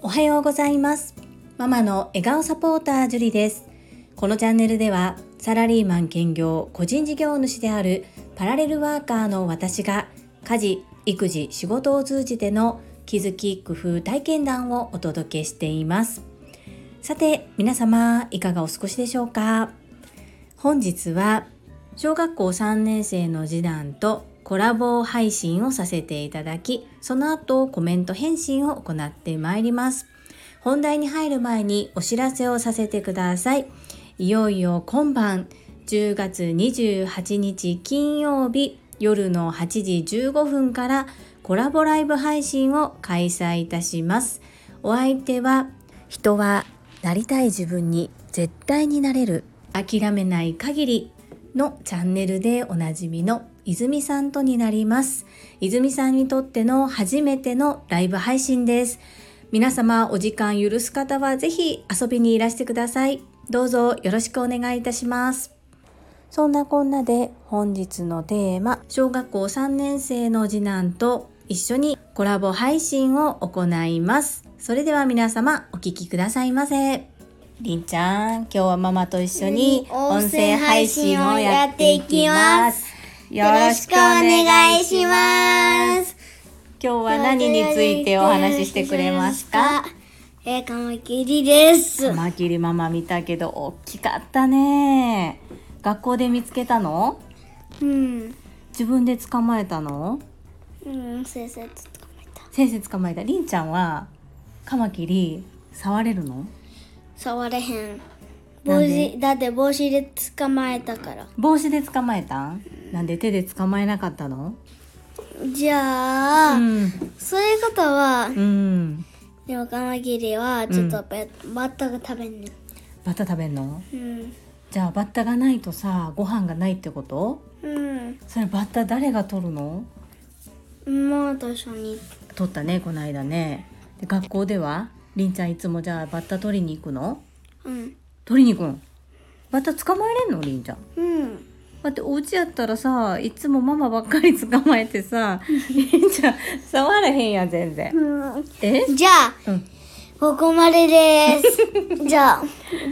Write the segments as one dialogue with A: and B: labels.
A: おはようございます。ママの笑顔サポータージュリです。このチャンネルではサラリーマン兼業個人事業主であるパラレルワーカーの私が家事育児仕事を通じての気づき工夫体験談をお届けしています。さて皆様いかがお過ごしでしょうか？本日は小学校3年生の次男とコラボ配信をさせていただき、その後コメント返信を行ってまいります。本題に入る前にお知らせをさせてください。いよいよ今晩10月28日金曜日夜の8時15分からコラボライブ配信を開催いたします。お相手は人はなりたい自分に絶対になれる諦めない限りのチャンネルでおなじみの泉さんとになります。泉さんにとっての初めてのライブ配信です。皆様お時間許す方はぜひ遊びにいらしてください。どうぞよろしくお願いいたします。そんなこんなで本日のテーマ、小学校3年生の次男と一緒にコラボ配信を行います。それでは皆様お聴きくださいませ。りんちゃん、今日はママと一緒に音声配信をやっていきます。
B: よろしくお願いします。
A: 今日は何についてお話ししてくれますか？
B: えー、カマキリです。
A: カマキリママ見たけど大きかったね。学校で見つけたの？
B: うん。
A: 自分で捕まえたの？
B: うん、先生捕まえた。
A: 先生捕まえた。りんちゃんはカマキリ触れるの？
B: 触れへん帽子だって帽子で捕まえたから。
A: 帽子で捕まえたん？なんで手で捕まえなかったの？
B: じゃあ、うん、そういうことは、
A: うん、
B: でもカマキリはちょっとベ、うん、バッタが食べんね
A: バッタ食べんの、
B: うん、
A: じゃあバッタがないとさご飯がないってこと？
B: うん。
A: それバッタ誰が取るの？
B: ママと一緒に。
A: 取ったねこの間ね。で学校では？りんちゃんいつもじゃあバッタ取りに行くの？
B: うん
A: 取りに行くのバッタ捕まえれんのりんちゃん。
B: うん。
A: だってお家やったらさいつもママばっかり捕まえてさりんちゃん触らへんやん全然、
B: うん、
A: え？
B: じゃあ、
A: うん、
B: ここまでです。じゃあ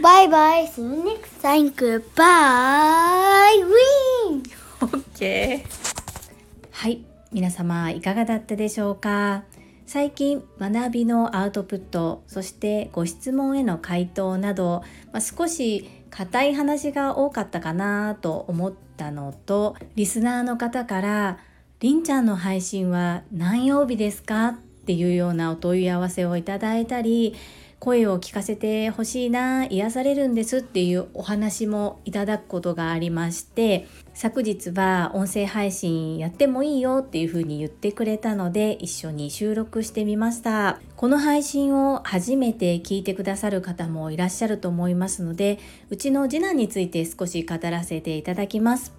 B: バイバイ See you next time goodbye ウィン。
A: オッケー。はい。皆様いかがだったでしょうか？最近学びのアウトプットそしてご質問への回答など、まあ、少し硬い話が多かったかなと思ったのとリスナーの方から「りんちゃんの配信は何曜日ですか?」っていうようなお問い合わせをいただいたり声を聞かせてほしいな癒されるんですっていうお話もいただくことがありまして昨日は音声配信やってもいいよっていうふうに言ってくれたので一緒に収録してみました。この配信を初めて聞いてくださる方もいらっしゃると思いますのでうちの次男について少し語らせていただきます。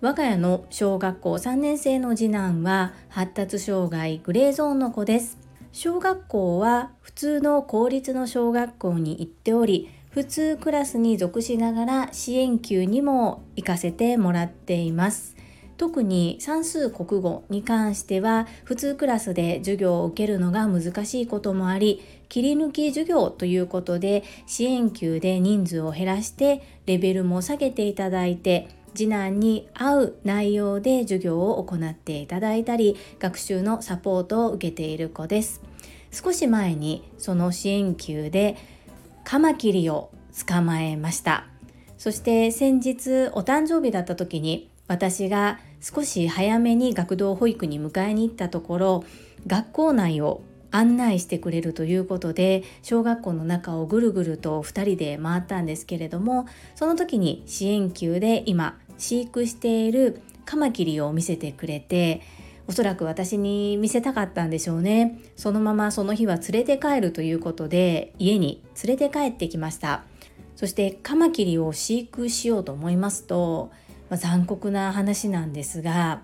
A: 我が家の小学校3年生の次男は発達障害グレーゾーンの子です。小学校は普通の公立の小学校に行っており普通クラスに属しながら支援級にも行かせてもらっています。特に算数国語に関しては普通クラスで授業を受けるのが難しいこともあり切り抜き授業ということで支援級で人数を減らしてレベルも下げていただいて次男に合う内容で授業を行っていただいたり学習のサポートを受けている子です。少し前にその支援級でカマキリを捕まえました。そして先日お誕生日だった時に私が少し早めに学童保育に迎えに行ったところ学校内を案内してくれるということで小学校の中をぐるぐると2人で回ったんですけれどもその時に支援級で今飼育しているカマキリを見せてくれておそらく私に見せたかったんでしょうね。そのままその日は連れて帰るということで家に連れて帰ってきました。そしてカマキリを飼育しようと思いますと、まあ、残酷な話なんですが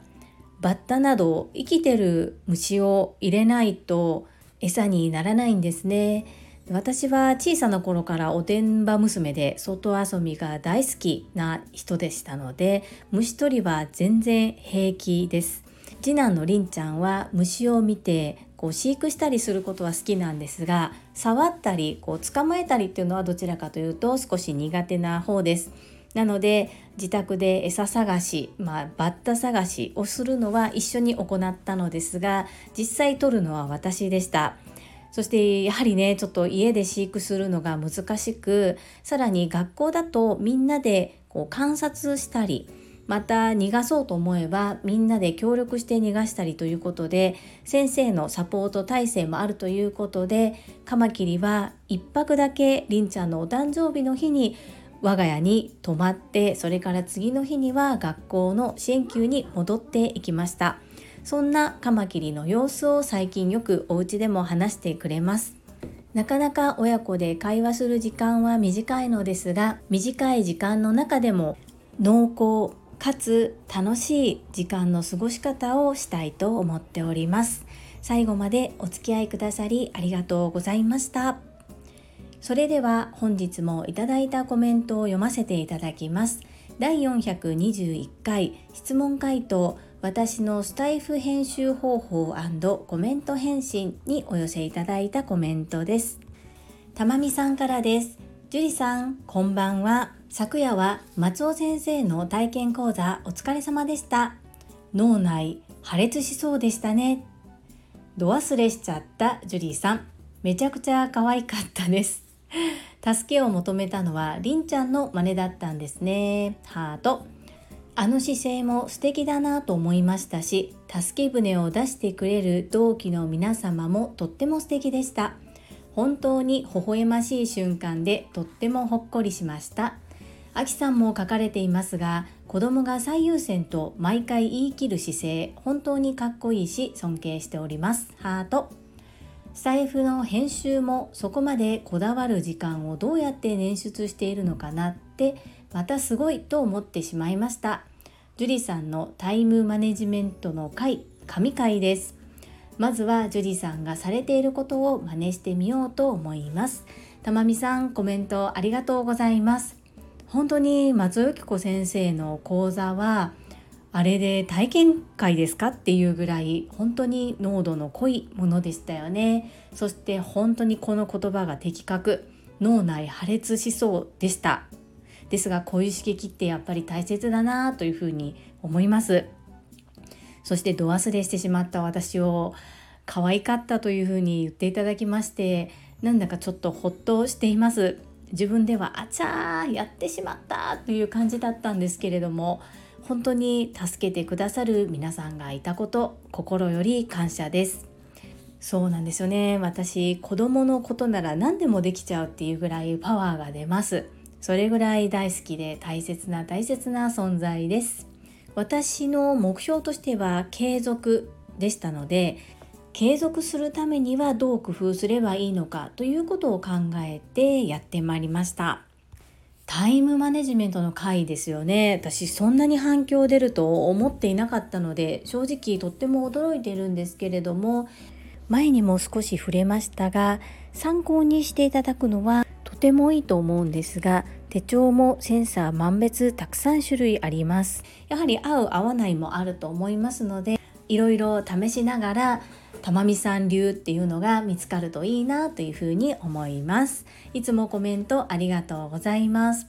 A: バッタなど生きてる虫を入れないと餌にならないんですね私は小さな頃からおてんば娘で外遊びが大好きな人でしたので虫取りは全然平気です次男のりんちゃんは虫を見てこう飼育したりすることは好きなんですが触ったりこう捕まえたりっていうのはどちらかというと少し苦手な方です。なので自宅で餌探し、まあ、バッタ探しをするのは一緒に行ったのですが実際取るのは私でした。そしてやはりねちょっと家で飼育するのが難しくさらに学校だとみんなでこう観察したりまた逃がそうと思えばみんなで協力して逃がしたりということで先生のサポート体制もあるということでカマキリは1泊だけりんちゃんのお誕生日の日に我が家に泊まってそれから次の日には学校の支援級に戻っていきました。そんなカマキリの様子を最近よくお家でも話してくれます。なかなか親子で会話する時間は短いのですが短い時間の中でも濃厚かつ楽しい時間の過ごし方をしたいと思っております。最後までお付き合いくださりありがとうございました。それでは本日もいただいたコメントを読ませていただきます第421回質問回答私のスタイフ編集方法コメント返信にお寄せいただいたコメントですたまみさんからです樹里さんこんばんは昨夜は松尾先生の体験講座お疲れ様でした。脳内破裂しそうでしたね。度忘れしちゃったジュリーさん。めちゃくちゃ可愛かったです。助けを求めたのはりんちゃんの真似だったんですね。ハート。あの姿勢も素敵だなと思いましたし、助け舟を出してくれる同期の皆様もとっても素敵でした。本当に微笑ましい瞬間でとってもほっこりしました。あきさんも書かれていますが子供が最優先と毎回言い切る姿勢本当にかっこいいし尊敬しておりますハートスタイフの編集もそこまでこだわる時間をどうやって捻出しているのかなってまたすごいと思ってしまいました。ジュリさんのタイムマネジメントの回神回です。まずはジュリさんがされていることを真似してみようと思います。たまみさんコメントありがとうございます。本当に松尾由紀子先生の講座はあれで体験会ですかっていうぐらい本当に濃度の濃いものでしたよね。そして本当にこの言葉が的確脳内破裂しそうでした。ですがこういう刺激ってやっぱり大切だなというふうに思います。そして度忘れしてしまった私を可愛かったというふうに言っていただきましてなんだかちょっとほっとしています。自分ではあちゃーやってしまったという感じだったんですけれども本当に助けてくださる皆さんがいたこと心より感謝です。そうなんですよね。私子供のことなら何でもできちゃうっていうぐらいパワーが出ます。それぐらい大好きで大切な大切な存在です。私の目標としては継続でしたので継続するためにはどう工夫すればいいのかということを考えてやってまいりました。タイムマネジメントの回ですよね。私そんなに反響出ると思っていなかったので正直とっても驚いてるんですけれども前にも少し触れましたが参考にしていただくのはとてもいいと思うんですが手帳もセンサー万別たくさん種類あります。やはり合う合わないもあると思いますのでいろいろ試しながらたまみさん流っていうのが見つかるといいなというふうに思います。いつもコメントありがとうございます。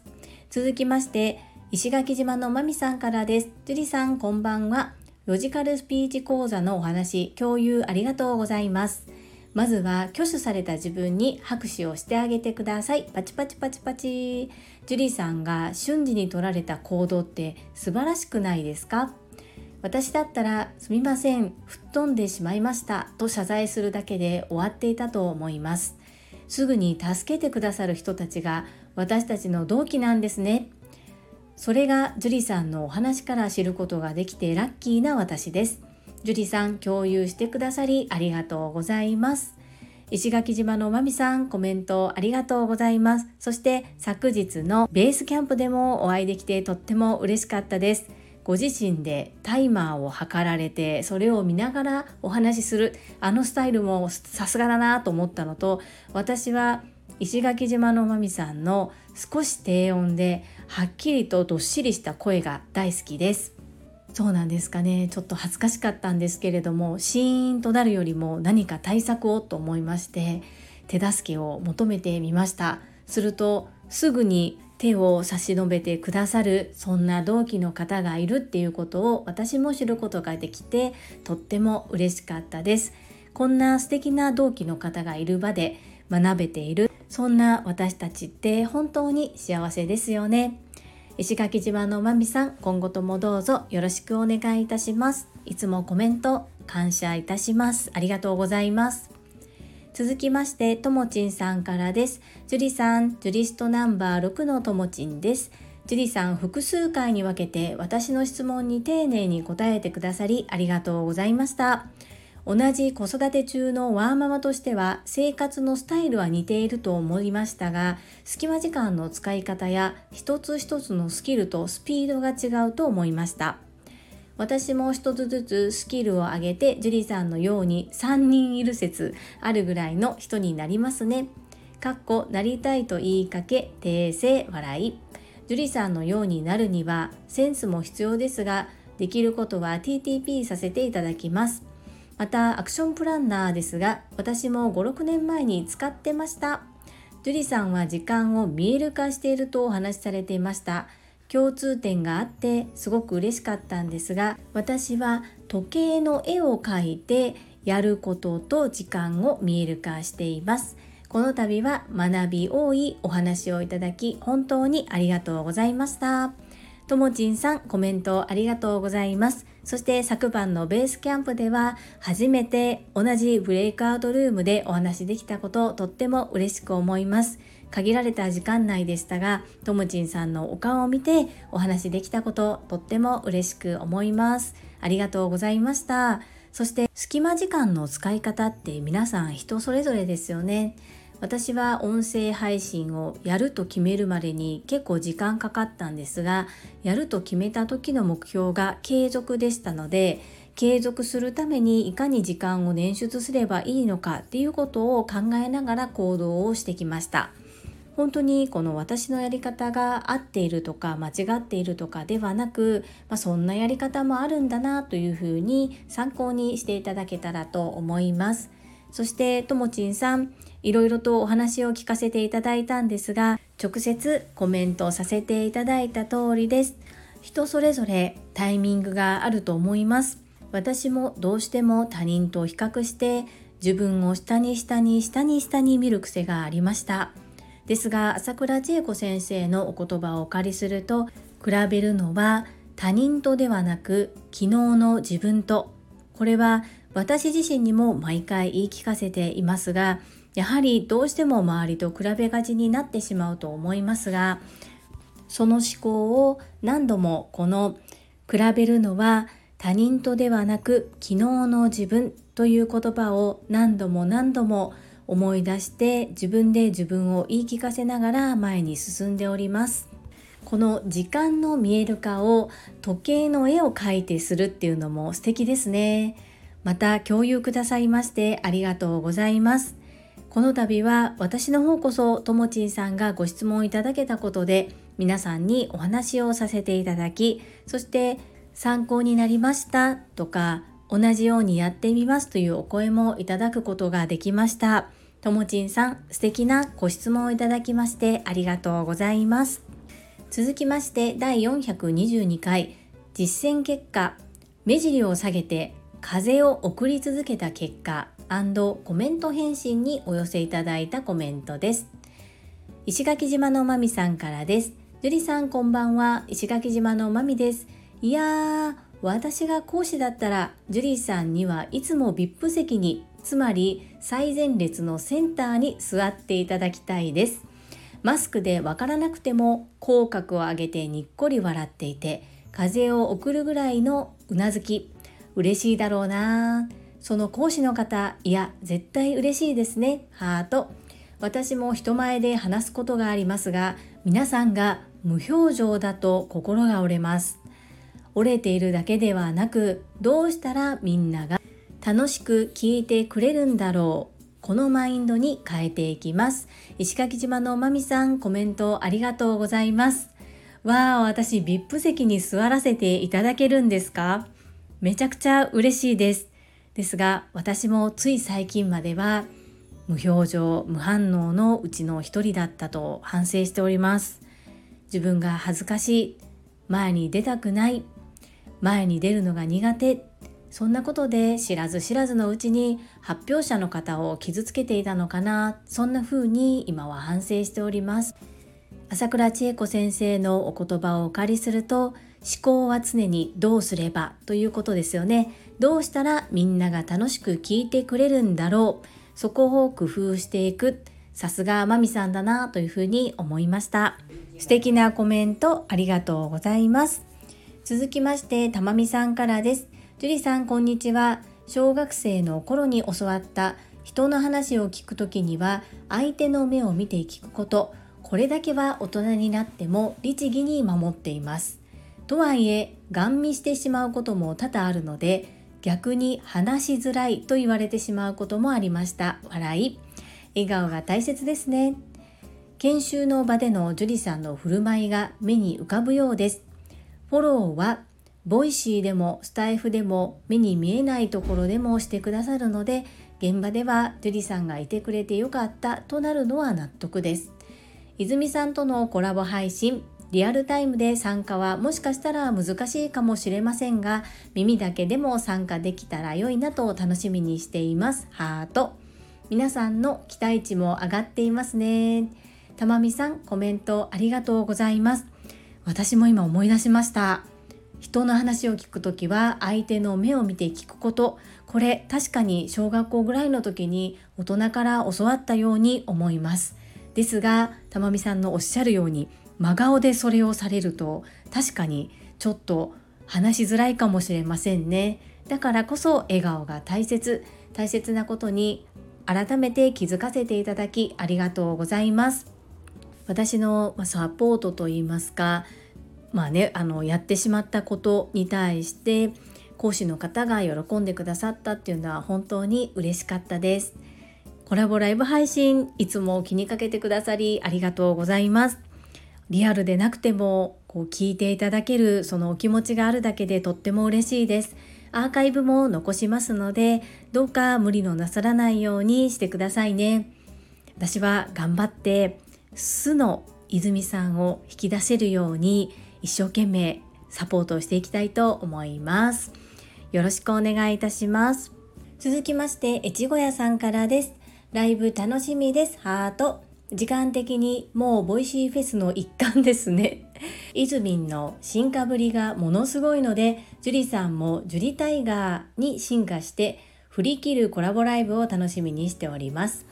A: 続きまして石垣島のまみさんからです。樹里さんこんばんは。ロジカルスピーチ講座のお話共有ありがとうございます。まずは挙手された自分に拍手をしてあげてください。パチパチパチパチ。樹里さんが瞬時に取られた行動って素晴らしくないですか？私だったらすみません吹っ飛んでしまいましたと謝罪するだけで終わっていたと思います。すぐに助けてくださる人たちが私たちの同期なんですね。それが樹里さんのお話から知ることができてラッキーな私です。樹里さん共有してくださりありがとうございます。石垣島のまみさんコメントありがとうございます。そして昨日のベースキャンプでもお会いできてとっても嬉しかったです。ご自身でタイマーを測られてそれを見ながらお話しするあのスタイルもさすがだなと思ったのと私は石垣島のまみさんの少し低音ではっきりとどっしりした声が大好きです。そうなんですかねちょっと恥ずかしかったんですけれどもシーンとなるよりも何か対策をと思いまして手助けを求めてみました。するとすぐに手を差し伸べてくださるそんな同期の方がいるっていうことを私も知ることができてとっても嬉しかったです。こんな素敵な同期の方がいる場で学べているそんな私たちって本当に幸せですよね。石垣島のまみさん今後ともどうぞよろしくお願いいたします。いつもコメント感謝いたします。ありがとうございます。続きましてともちんさんからです。ジュリさんジュリストナンバー6のともちんです。ジュリさん複数回に分けて私の質問に丁寧に答えてくださりありがとうございました。同じ子育て中のワーママとしては生活のスタイルは似ていると思いましたが隙間時間の使い方や一つ一つのスキルとスピードが違うと思いました。私も一つずつスキルを上げて樹里さんのように3人いる説あるぐらいの人になりますね。かっこなりたいと言いかけ訂正笑い。樹里さんのようになるにはセンスも必要ですができることは TTP させていただきます。またアクションプランナーですが私も56年前に使ってました。樹里さんは時間を見える化しているとお話しされていました。共通点があってすごく嬉しかったんですが私は時計の絵を描いてやることと時間を見える化しています。この度は学び多いお話をいただき本当にありがとうございました。ともちんさんコメントありがとうございます。そして昨晩のベースキャンプでは初めて同じブレイクアウトルームでお話できたことをとっても嬉しく思います。限られた時間内でしたが、ともちんさんのお顔を見てお話しできたこととっても嬉しく思います。ありがとうございました。そして隙間時間の使い方って皆さん人それぞれですよね。私は音声配信をやると決めるまでに結構時間かかったんですがやると決めた時の目標が継続でしたので継続するためにいかに時間を捻出すればいいのかっていうことを考えながら行動をしてきました本当にこの私のやり方が合っているとか間違っているとかではなく、まあ、そんなやり方もあるんだなというふうに参考にしていただけたらと思います。そしてともちんさんいろいろとお話を聞かせていただいたんですが直接コメントさせていただいた通りです。人それぞれタイミングがあると思います。私もどうしても他人と比較して自分を下に下に下に下に見る癖がありました。ですが朝倉千恵子先生のお言葉をお借りすると比べるのは他人とではなく昨日の自分と。これは私自身にも毎回言い聞かせていますがやはりどうしても周りと比べがちになってしまうと思いますがその思考を何度もこの比べるのは他人とではなく昨日の自分という言葉を何度も何度も思い出して自分で自分を言い聞かせながら前に進んでおります。この時間の見える化を時計の絵を描いてするっていうのも素敵ですね。また共有くださいましてありがとうございます。この度は私の方こそともちんさんがご質問いただけたことで皆さんにお話をさせていただきそして参考になりましたとか同じようにやってみますというお声もいただくことができました。ともちんさん素敵なご質問をいただきましてありがとうございます続きまして第422回実践結果目尻を下げて風を送り続けた結果コメント返信にお寄せいただいたコメントです。石垣島のまみさんからです。樹里さんこんばんは。石垣島のまみです。いやー、私が講師だったら、樹里さんにはいつも VIP 席に、つまり最前列のセンターに座っていただきたいです。マスクでわからなくても口角を上げてにっこり笑っていて、風を送るぐらいのうなずき、嬉しいだろうな。その講師の方いや絶対嬉しいですねハート私も人前で話すことがありますが皆さんが無表情だと心が折れます折れているだけではなくどうしたらみんなが楽しく聞いてくれるんだろう。このマインドに変えていきます。石垣島のまみさんコメントありがとうございます。わあ、私 VIP 席に座らせていただけるんですか？めちゃくちゃ嬉しいです。ですが、私もつい最近までは無表情、無反応のうちの一人だったと反省しております。自分が恥ずかしい、前に出たくない、前に出るのが苦手、そんなことで知らず知らずのうちに発表者の方を傷つけていたのかな、そんな風に今は反省しております。朝倉千恵子先生のお言葉をお借りすると思考は常にどうすればということですよね。どうしたらみんなが楽しく聞いてくれるんだろう。そこを工夫していくさすがまみさんだなというふうに思いました。素敵なコメントありがとうございます。続きましてたまみさんからです。樹里さんこんにちは小学生の頃に教わった人の話を聞くときには相手の目を見て聞くことこれだけは大人になっても律儀に守っています。とはいえ、ガン見してしまうことも多々あるので、逆に話しづらいと言われてしまうこともありました。笑い。笑顔が大切ですね。研修の場での樹里さんの振る舞いが目に浮かぶようです。フォローは Voicy でもスタイフでも目に見えないところでもしてくださるので現場では樹里さんがいてくれてよかったとなるのは納得です。泉さんとのコラボ配信リアルタイムで参加はもしかしたら難しいかもしれませんが耳だけでも参加できたら良いなと楽しみにしています。ハート。皆さんの期待値も上がっていますね。たまみさんコメントありがとうございます。私も今思い出しました。人の話を聞くときは相手の目を見て聞くこと。これ確かに小学校ぐらいの時に大人から教わったように思います。ですが玉美さんのおっしゃるように真顔でそれをされると確かにちょっと話しづらいかもしれませんね。だからこそ笑顔が大切。大切なことに改めて気づかせていただきありがとうございます。私のサポートといいますかまあねあのやってしまったことに対して講師の方が喜んでくださったっていうのは本当に嬉しかったです。コラボライブ配信いつも気にかけてくださりありがとうございます。リアルでなくてもこう聞いていただけるそのお気持ちがあるだけでとっても嬉しいです。アーカイブも残しますのでどうか無理のなさらないようにしてくださいね。私は頑張って素の泉さんを引き出せるように一生懸命サポートをしていきたいと思いますよろしくお願いいたします続きまして越後屋さんからですライブ楽しみです。ハート。時間的にもう Voicy フェスの一環ですね。イズミンの進化ぶりがものすごいので、ジュリさんもジュリタイガーに進化して振り切るコラボライブを楽しみにしております。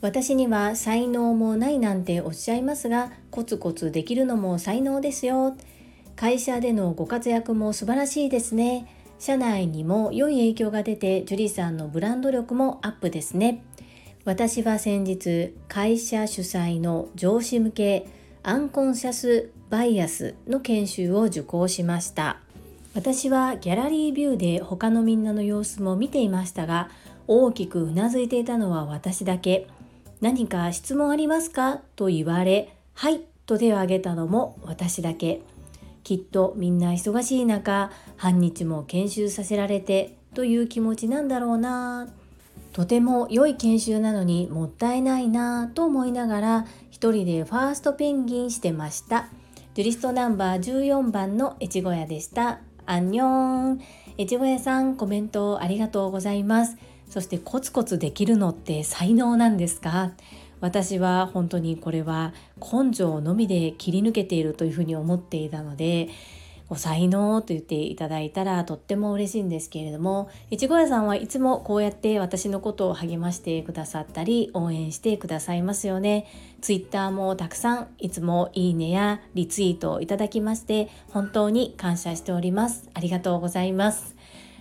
A: 私には才能もないなんておっしゃいますが、コツコツできるのも才能ですよ。会社でのご活躍も素晴らしいですね。社内にも良い影響が出て、ジュリさんのブランド力もアップですね。私は先日会社主催の上司向けアンコンシャスバイアスの研修を受講しました私はギャラリービューで他のみんなの様子も見ていましたが大きくうなずいていたのは私だけ何か質問ありますか？と言われはいと手を挙げたのも私だけきっとみんな忙しい中半日も研修させられてという気持ちなんだろうなとても良い研修なのにもったいないなと思いながら一人でファーストペンギンしてました。ジュリストナンバー14番の越後屋でした。アンニョン越後屋さんコメントありがとうございます。そしてコツコツできるのって才能なんですか？私は本当にこれは根性のみで切り抜けているというふうに思っていたのでご才能と言っていただいたらとっても嬉しいんですけれども越後屋さんはいつもこうやって私のことを励ましてくださったり応援してくださいますよね。ツイッターもたくさんいつもいいねやリツイートをいただきまして本当に感謝しております。ありがとうございます。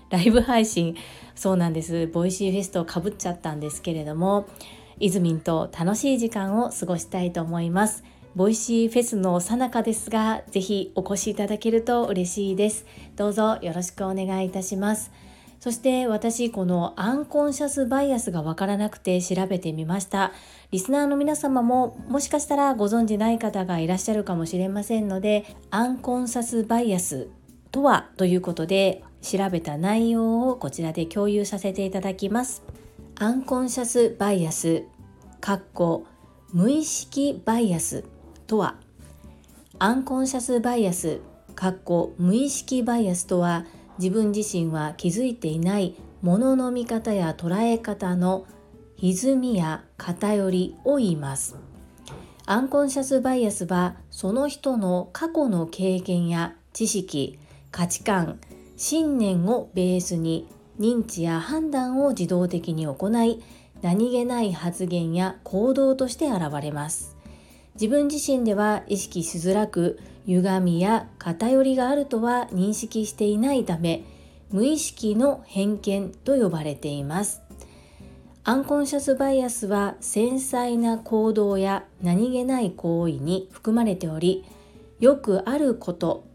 A: ライブ配信そうなんです。 Voicy フェスとかぶっちゃったんですけれどもイズミンと楽しい時間を過ごしたいと思いますVoicy フェスの最中ですが、ぜひお越しいただけると嬉しいです。どうぞよろしくお願いいたします。そして私このアンコンシャスバイアスがわからなくて調べてみましたリスナーの皆様ももしかしたらご存じない方がいらっしゃるかもしれませんのでアンコンシャスバイアスとはということで調べた内容をこちらで共有させていただきますアンコンシャスバイアスかっこ無意識バイアスとはアンコンシャスバイアスかっこ無意識バイアスとは自分自身は気づいていないものの見方や捉え方の歪みや偏りを言います。アンコンシャスバイアスはその人の過去の経験や知識価値観信念をベースに認知や判断を自動的に行い何気ない発言や行動として現れます。自分自身では意識しづらく歪みや偏りがあるとは認識していないため無意識の偏見と呼ばれています。アンコンシャスバイアスは繊細な行動や何気ない行為に含まれておりよくあること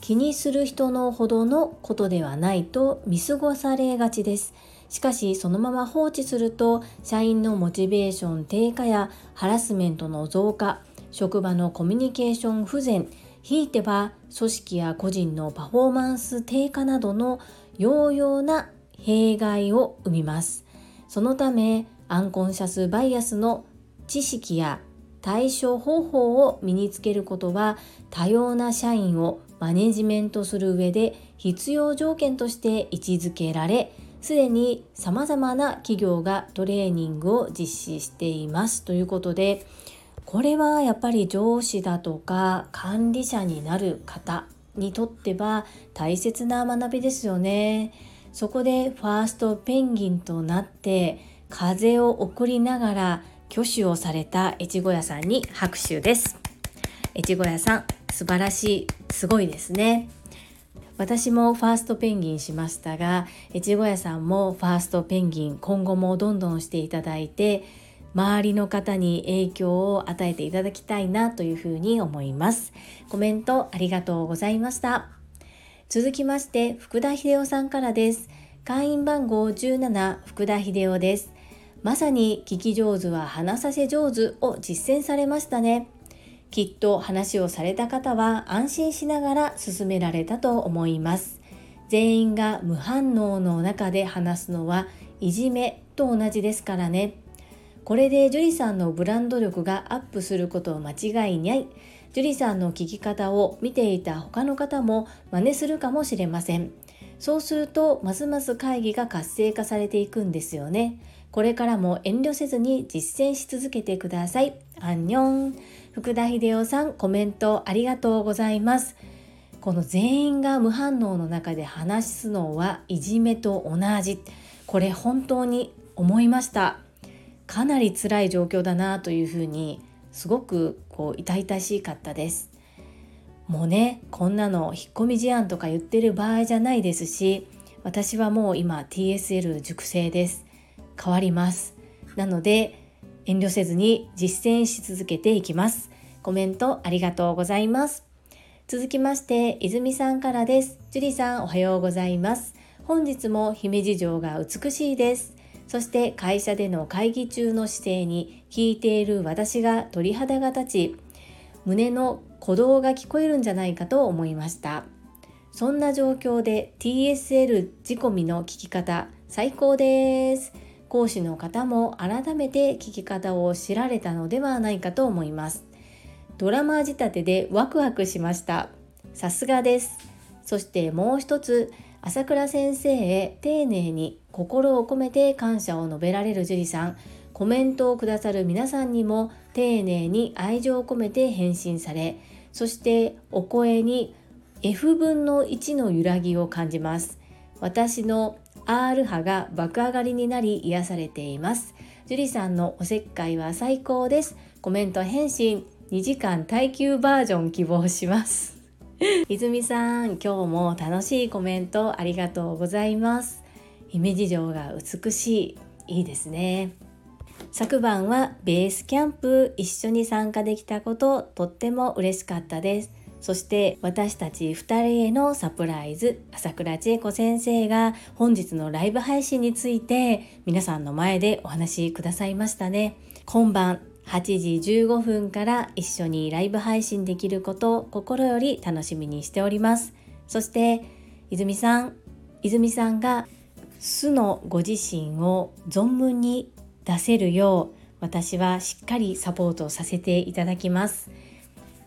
A: 気にする人のほどのことではないと見過ごされがちです。しかしそのまま放置すると社員のモチベーション低下やハラスメントの増加職場のコミュニケーション不全ひいては組織や個人のパフォーマンス低下などの容々な弊害を生みます。そのためアンコンシャスバイアスの知識や対処方法を身につけることは多様な社員をマネジメントする上で必要条件として位置づけられすでに様々な企業がトレーニングを実施していますということでこれはやっぱり上司だとか管理者になる方にとっては大切な学びですよね。そこでファーストペンギンとなって風を送りながら挙手をされた越後屋さんに拍手です。越後屋さん素晴らしいすごいですね。私もファーストペンギンしましたが越後屋さんもファーストペンギン今後もどんどんしていただいて周りの方に影響を与えていただきたいなというふうに思います。コメントありがとうございました。続きまして、福田秀夫さんからです。会員番号17、福田秀夫です。まさに聞き上手は話させ上手を実践されましたね。きっと話をされた方は安心しながら進められたと思います。全員が無反応の中で話すのはいじめと同じですからね。これで樹里さんのブランド力がアップすること間違いない。樹里さんの聞き方を見ていた他の方も真似するかもしれません。そうするとますます会議が活性化されていくんですよね。これからも遠慮せずに実践し続けてください。アンニョン。福田秀夫さんコメントありがとうございます。この全員が無反応の中で話すのはいじめと同じ。これ本当に思いました。かなり辛い状況だなというふうにすごくこう痛々しかったですもうねこんなの引っ込み思案とか言ってる場合じゃないですし私はもう今 TSL 熟成です変わりますなので遠慮せずに実践し続けていきます。コメントありがとうございます。続きまして泉さんからです。樹里さんおはようございます。本日も姫路城が美しいです。そして会社での会議中の姿勢に聞いている私が鳥肌が立ち胸の鼓動が聞こえるんじゃないかと思いました。そんな状況で TSL 仕込みの聞き方最高です。講師の方も改めて聞き方を知られたのではないかと思います。ドラマ仕立てでワクワクしました。さすがです。そしてもう一つ朝倉先生へ丁寧に心を込めて感謝を述べられる樹里さん。コメントをくださる皆さんにも丁寧に愛情を込めて返信されそしてお声に F 分の1の揺らぎを感じます。私の R 波が爆上がりになり癒されています。樹里さんのおせっかいは最高です。コメント返信。2時間耐久バージョン希望します。泉さん今日も楽しいコメントありがとうございます。姫路城が美しい。いいですね。昨晩はベースキャンプ一緒に参加できたこととっても嬉しかったです。そして私たち2人へのサプライズ朝倉千恵子先生が本日のライブ配信について皆さんの前でお話しくださいましたね。今晩8時15分から一緒にライブ配信できることを心より楽しみにしております。そして泉さん泉さんが素のご自身を存分に出せるよう私はしっかりサポートさせていただきます。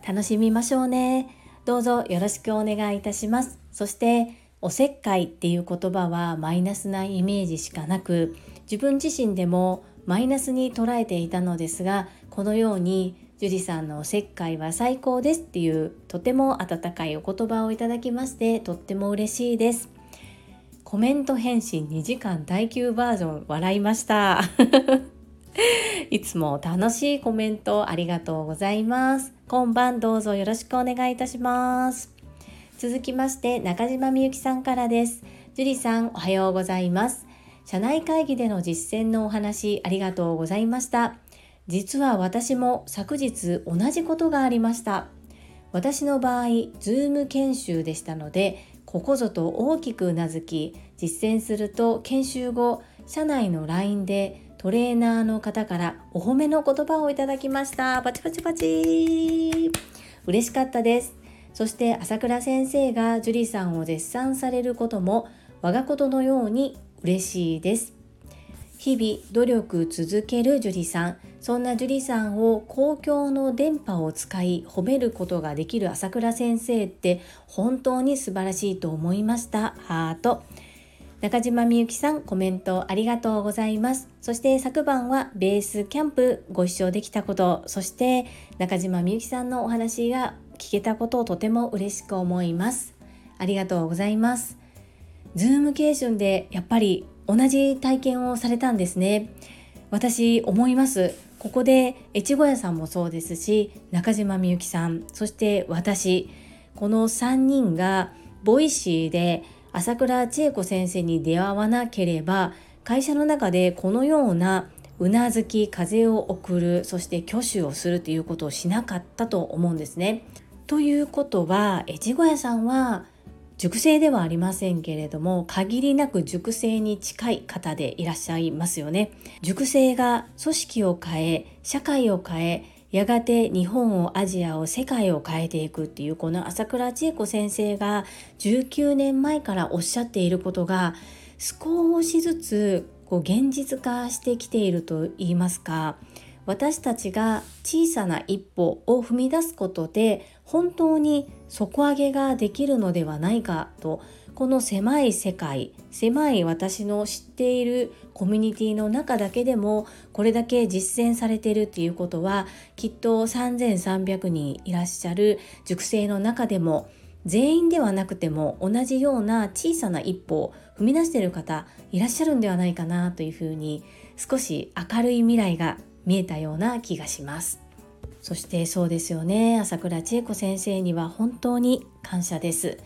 A: 楽しみましょうね。どうぞよろしくお願いいたします。そしておせっかいっていう言葉はマイナスなイメージしかなく自分自身でもマイナスに捉えていたのですがこのように樹里さんのおせっかいは最高ですっていうとても温かいお言葉をいただきましてとっても嬉しいです。コメント返信2時間耐久バージョン笑いました。いつも楽しいコメントありがとうございます。今晩どうぞよろしくお願いいたします。続きまして中島みゆきさんからです。樹里さんおはようございます。社内会議での実践のお話ありがとうございました。実は私も昨日同じことがありました私の場合 Zoom 研修でしたのでここぞと大きくうなずき実践すると研修後社内の LINE でトレーナーの方からお褒めの言葉をいただきました。パチパチパチ。嬉しかったです。そして朝倉先生が樹里さんを絶賛されることも我がことのように嬉しいです。日々努力続ける樹里さん。そんな樹里さんを公共の電波を使い褒めることができる朝倉先生って本当に素晴らしいと思いました。ハート。中島みゆきさんコメントありがとうございます。そして昨晩はベースキャンプご視聴できたこと。そして中島みゆきさんのお話が聞けたことをとても嬉しく思います。ありがとうございます。ズームケーションでやっぱり同じ体験をされたんですね。私思います。ここで越後屋さんもそうですし中島みゆきさんそして私。この3人が Voicy で朝倉千恵子先生に出会わなければ会社の中でこのようなうなずき風を送るそして挙手をするということをしなかったと思うんですね。ということは越後屋さんは熟成ではありませんけれども限りなく熟成に近い方でいらっしゃいますよね。熟成が組織を変え社会を変えやがて日本をアジアを世界を変えていくっていうこの朝倉千恵子先生が19年前からおっしゃっていることが少しずつこう現実化してきていると言いますか私たちが小さな一歩を踏み出すことで本当に底上げができるのではないかとこの狭い世界狭い私の知っているコミュニティの中だけでもこれだけ実践されているっていうことはきっと3300人いらっしゃる塾生の中でも全員ではなくても同じような小さな一歩を踏み出している方いらっしゃるんではないかなというふうに少し明るい未来が見えたような気がします。そしてそうですよね朝倉千恵子先生には本当に感謝です。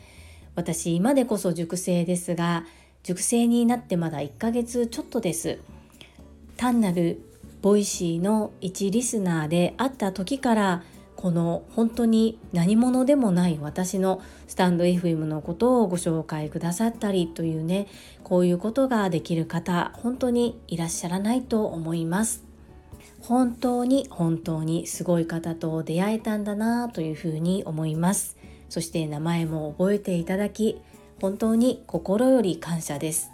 A: 私今でこそ塾生ですが塾生になってまだ1ヶ月ちょっとです。単なる Voicy の一リスナーであった時からこの本当に何者でもない私のスタンド FM のことをご紹介くださったりというねこういうことができる方本当にいらっしゃらないと思います。本当に本当にすごい方と出会えたんだなというふうに思います。そして名前も覚えていただき本当に心より感謝です。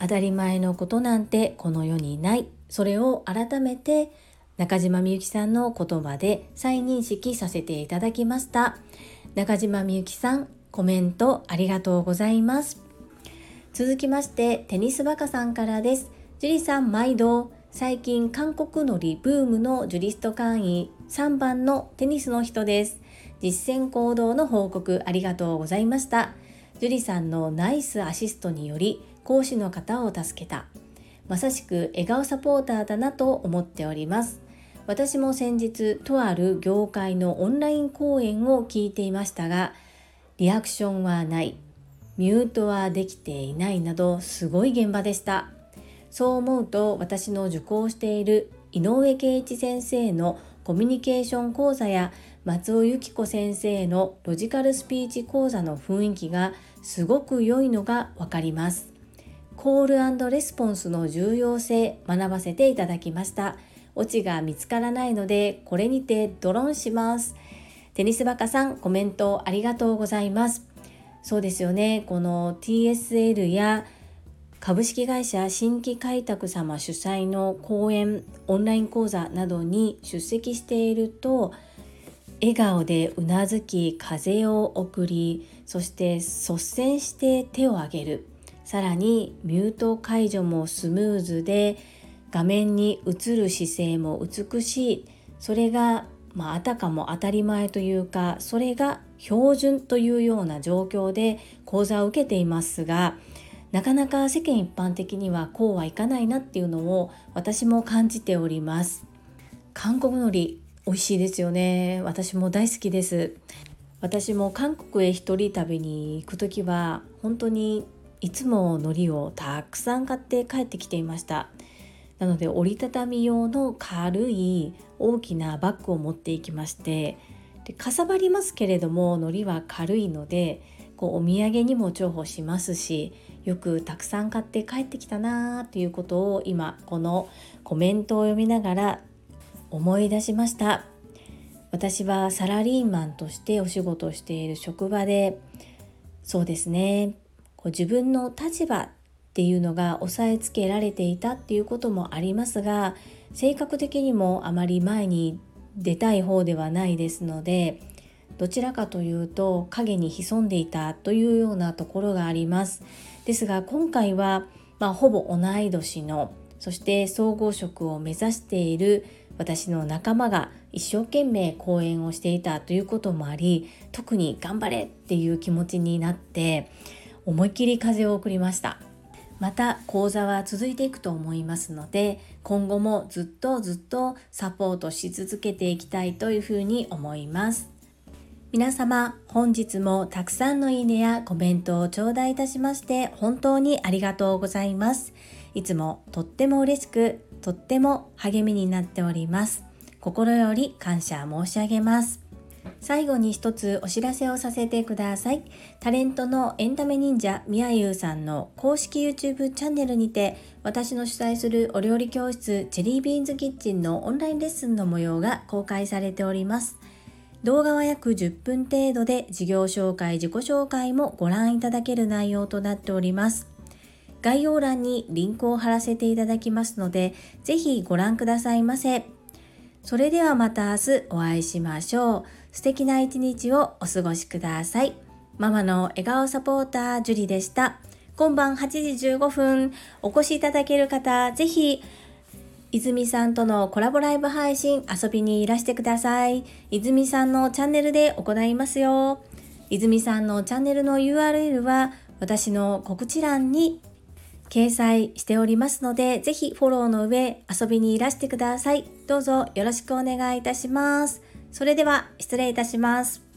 A: 当たり前のことなんてこの世にない。それを改めて中島みゆきさんの言葉で再認識させていただきました。中島みゆきさんコメントありがとうございます。続きましてテニスバカさんからです。樹里さん毎度最近韓国のリブームのジュリスト会員3番のテニスの人です。実践行動の報告ありがとうございました。樹里さんのナイスアシストにより講師の方を助けた。まさしく笑顔サポーターだなと思っております。私も先日とある業界のオンライン講演を聞いていましたが、リアクションはない、ミュートはできていないなどすごい現場でした。そう思うと私の受講している井上圭一先生のコミュニケーション講座や松尾由紀子先生のロジカルスピーチ講座の雰囲気がすごく良いのがわかります。コールレスポンスの重要性学ばせていただきました。オチが見つからないのでこれにてドロンします。テニスバカさんコメントありがとうございます。そうですよね。この TSL や株式会社新規開拓様主催の講演オンライン講座などに出席していると笑顔でうなずき風を送りそして率先して手を挙げる。さらにミュート解除もスムーズで画面に映る姿勢も美しい。それが、まあ、あたかも当たり前というかそれが標準というような状況で講座を受けていますがなかなか世間一般的にはこうはいかないなっていうのを私も感じております。韓国のり美味しいですよね。私も大好きです。私も韓国へ一人旅に行く時は本当にいつも海苔をたくさん買って帰ってきていました。なので折りたたみ用の軽い大きなバッグを持っていきましてでかさばりますけれども海苔は軽いのでこうお土産にも重宝しますしよくたくさん買って帰ってきたなーということを今このコメントを読みながら思い出しました。私はサラリーマンとしてお仕事をしている職場でそうですね。こう自分の立場っていうのが押さえつけられていたっていうこともありますが性格的にもあまり前に出たい方ではないですのでどちらかというと影に潜んでいたというようなところがあります。ですが今回は、まあ、ほぼ同い年のそして総合職を目指している私の仲間が一生懸命講演をしていたということもあり特に頑張れっていう気持ちになって思いっきり風を送りました。また講座は続いていくと思いますので今後もずっとずっとサポートし続けていきたいというふうに思います。皆様本日もたくさんのいいねやコメントを頂戴いたしまして本当にありがとうございます。いつもとっても嬉しくとっても励みになっております心より感謝申し上げます最後に一つお知らせをさせてください。タレントのエンタメ忍者みやゆうさんの公式 YouTube チャンネルにて私の主催するお料理教室チェリービーンズキッチンのオンラインレッスンの模様が公開されております。動画は約10分程度で事業紹介、自己紹介もご覧いただける内容となっております。概要欄にリンクを貼らせていただきますので、ぜひご覧くださいませ。それではまた明日お会いしましょう。素敵な一日をお過ごしください。ママの笑顔サポーター、ジュリでした。今晩8時15分、お越しいただける方、ぜひ、泉さんとのコラボライブ配信遊びにいらしてください。泉さんのチャンネルで行いますよ。泉さんのチャンネルの URL は私の告知欄に掲載しておりますので、ぜひフォローの上遊びにいらしてください。どうぞよろしくお願いいたします。それでは失礼いたします。